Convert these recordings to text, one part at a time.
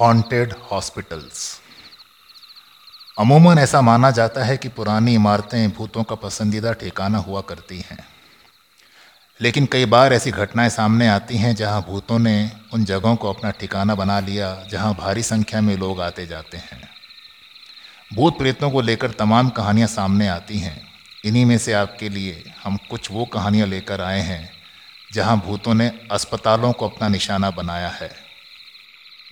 Haunted hospitals अमूमन ऐसा माना जाता है कि पुरानी इमारतें भूतों का पसंदीदा ठिकाना हुआ करती हैं। लेकिन कई बार ऐसी घटनाएँ सामने आती हैं जहाँ भूतों ने उन जगहों को अपना ठिकाना बना लिया, जहाँ भारी संख्या में लोग आते जाते हैं। भूत प्रेतों को लेकर तमाम कहानियाँ सामने आती हैं। इन्हीं में से आपके लिए हम कुछ वो कहानियाँ लेकर आए हैं, जहाँ भूतों ने अस्पतालों को अपना निशाना बनाया है।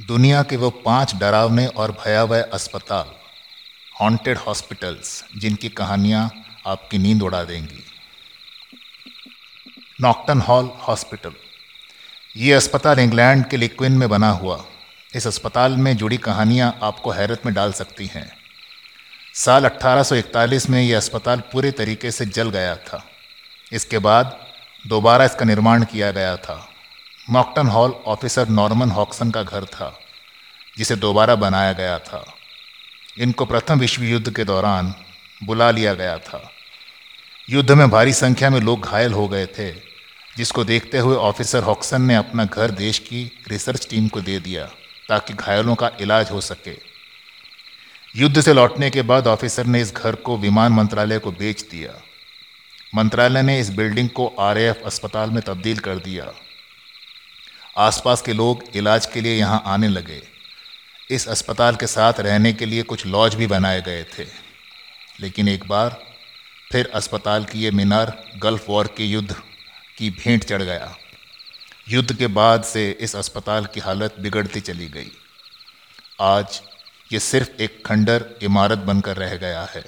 दुनिया के वो पाँच डरावने और भयावह अस्पताल हॉन्टेड हॉस्पिटल्स जिनकी कहानियाँ आपकी नींद उड़ा देंगी। नॉक्टन हॉल हॉस्पिटल ये अस्पताल इंग्लैंड के लिक्विन में बना हुआ। इस अस्पताल में जुड़ी कहानियाँ आपको हैरत में डाल सकती हैं। साल 1841 में यह अस्पताल पूरे तरीके से जल गया था। इसके बाद दोबारा इसका निर्माण किया गया था। Mockton Hall officer Norman Hoxon का घर था, जिसे दोबारा बनाया गया था। इनको प्रथम विश्व युद्ध के दौरान बुला लिया गया था। युद्ध में भारी संख्या में लोग घायल हो गए थे, जिसको देखते हुए ऑफिसर हॉक्सन ने अपना घर देश की रिसर्च टीम को दे दिया, ताकि घायलों का इलाज हो सके। युद्ध से लौटने के बाद ऑफिसर ने इस घर को विमान मंत्रालय को बेच दिया। मंत्रालय ने इस बिल्डिंग को आरएएफ अस्पताल में तब्दील कर दिया। आसपास के लोग इलाज के लिए यहाँ आने लगे। इस अस्पताल के साथ रहने के लिए कुछ लॉज भी बनाए गए थे। लेकिन एक बार फिर अस्पताल की ये मीनार गल्फ वॉर के युद्ध की भेंट चढ़ गया। युद्ध के बाद से इस अस्पताल की हालत बिगड़ती चली गई। आज ये सिर्फ़ एक खंडर इमारत बनकर रह गया है।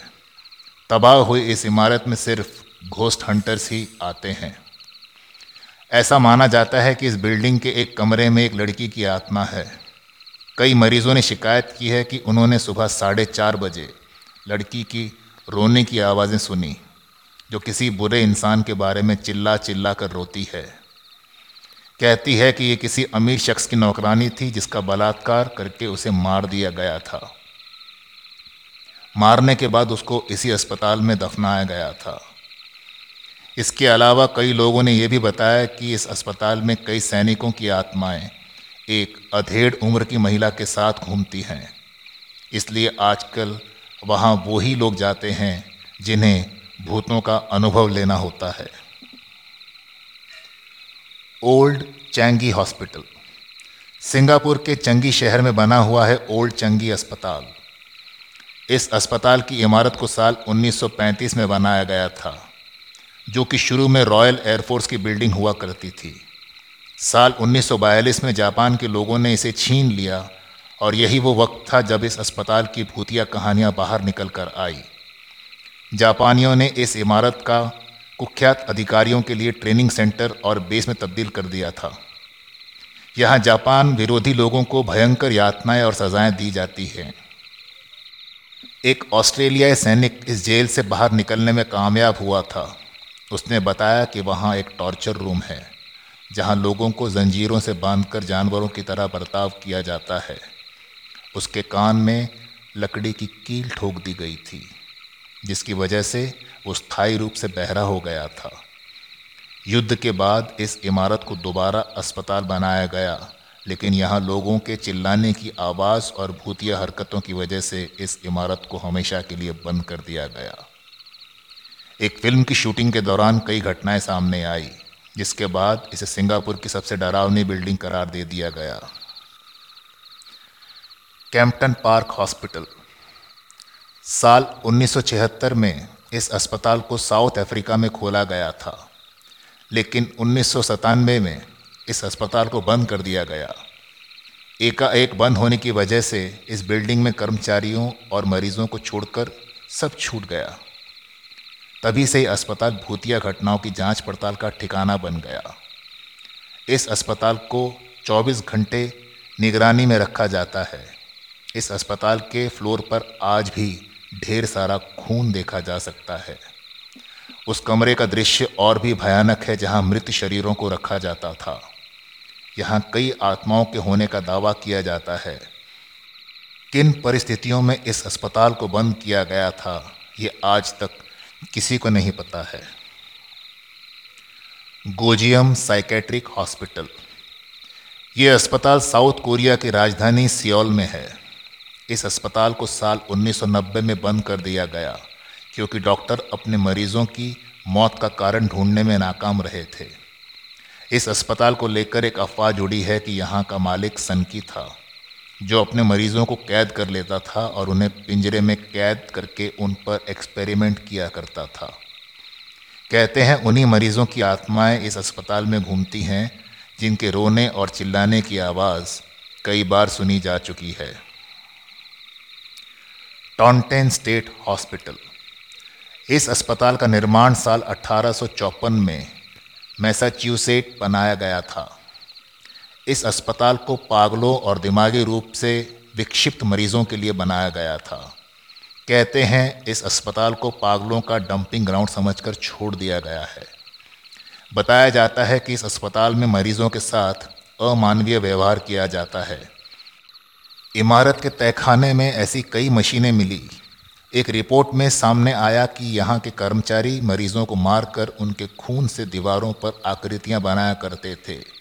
तबाह हुई इस इमारत में सिर्फ़ घोस्ट हंटर्स ही आते हैं। ऐसा माना जाता है कि इस बिल्डिंग के एक कमरे में एक लड़की की आत्मा है। कई मरीजों ने शिकायत की है कि उन्होंने सुबह साढ़े चार बजे लड़की की रोने की आवाज़ें सुनी, जो किसी बुरे इंसान के बारे में चिल्ला चिल्ला कर रोती है। कहती है कि ये किसी अमीर शख्स की नौकरानी थी, जिसका बलात्कार करके उसे मार दिया गया था। मारने के बाद उसको इसी अस्पताल में दफनाया गया था। इसके अलावा कई लोगों ने यह भी बताया कि इस अस्पताल में कई सैनिकों की आत्माएँ एक अधेड़ उम्र की महिला के साथ घूमती हैं। इसलिए आजकल वहाँ वही लोग जाते हैं जिन्हें भूतों का अनुभव लेना होता है। Old Changi hospital. सिंगापुर के चंगी शहर में बना हुआ है ओल्ड चंगी अस्पताल। इस अस्पताल की इमारत को साल 1935 में बनाया गया था। जो कि शुरू में रॉयल एयरफोर्स की बिल्डिंग हुआ करती थी। साल 1942 में जापान के लोगों ने इसे छीन लिया और यही वो वक्त था जब इस अस्पताल की भूतिया कहानियाँ बाहर निकल कर आई। जापानियों ने इस इमारत का कुख्यात अधिकारियों के लिए ट्रेनिंग सेंटर और बेस में तब्दील कर दिया था। यहाँ जापान विरोधी लोगों को भयंकर यातनाएँ और सजाएँ दी जाती हैं। एक ऑस्ट्रेलियाई सैनिक इस जेल से बाहर निकलने में कामयाब हुआ था। उसने बताया कि वहाँ एक टॉर्चर रूम है, जहाँ लोगों को जंजीरों से बांधकर जानवरों की तरह बर्ताव किया जाता है। उसके कान में लकड़ी की कील ठोक दी गई थी, जिसकी वजह से वो स्थायी रूप से बहरा हो गया था। युद्ध के बाद इस इमारत को दोबारा अस्पताल बनाया गया, लेकिन यहाँ लोगों के चिल्लाने की आवाज़ और भूतिया हरकतों की वजह से इस इमारत को हमेशा के लिए बंद कर दिया गया। एक फ़िल्म की शूटिंग के दौरान कई घटनाएँ सामने आई, जिसके बाद इसे सिंगापुर की सबसे डरावनी बिल्डिंग करार दे दिया गया। Kempton Park Hospital. साल 1976 में इस अस्पताल को साउथ अफ्रीका में खोला गया था, लेकिन उन्नीस सौ सतानवे में इस अस्पताल को बंद कर दिया गया। एकाएक बंद होने की वजह से इस बिल्डिंग में कर्मचारियों और मरीजों को छोड़कर सब छूट गया। तभी से अस्पताल भूतिया घटनाओं की जाँच पड़ताल का ठिकाना बन गया। इस अस्पताल को 24 घंटे निगरानी में रखा जाता है। इस अस्पताल के फ्लोर पर आज भी ढेर सारा खून देखा जा सकता है। उस कमरे का दृश्य और भी भयानक है जहाँ मृत शरीरों को रखा जाता था। यहाँ कई आत्माओं के होने का दावा किया जाता है। किन परिस्थितियों में इस अस्पताल को बंद किया गया था, ये आज तक किसी को नहीं पता है। Gonjiam psychiatric hospital. ये अस्पताल साउथ कोरिया की राजधानी सियोल में है। इस अस्पताल को साल 1990 में बंद कर दिया गया, क्योंकि डॉक्टर अपने मरीजों की मौत का कारण ढूँढने में नाकाम रहे थे। इस अस्पताल को लेकर एक अफवाह जुड़ी है कि यहाँ का मालिक सनकी था। जो अपने मरीजों को कैद कर लेता था और उन्हें पिंजरे में कैद करके उन पर एक्सपेरिमेंट किया करता था। कहते हैं, उन्हीं मरीजों की आत्माएँ इस अस्पताल में घूमती हैं, जिनके रोने और चिल्लाने की आवाज़ कई बार सुनी जा चुकी है। टॉन्टेन स्टेट हॉस्पिटल इस अस्पताल का निर्माण साल अठारह में मैसाच्यूसेट बनाया गया था। इस अस्पताल को पागलों और दिमागी रूप से विक्षिप्त मरीजों के लिए बनाया गया था। कहते हैं इस अस्पताल को पागलों का डंपिंग ग्राउंड समझकर छोड़ दिया गया है। बताया जाता है कि इस अस्पताल में मरीजों के साथ अमानवीय व्यवहार किया जाता है। इमारत के तहखाने में ऐसी कई मशीनें मिली। एक रिपोर्ट में सामने आया कि यहाँ के कर्मचारी मरीजों को मारकर उनके खून से दीवारों पर आकृतियाँ बनाया करते थे।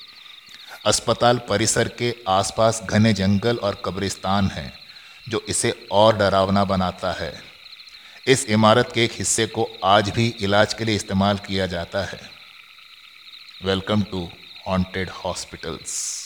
अस्पताल परिसर के आसपास घने जंगल और कब्रिस्तान हैं, जो इसे और डरावना बनाता है। इस इमारत के एक हिस्से को आज भी इलाज के लिए इस्तेमाल किया जाता है। Welcome to haunted hospitals.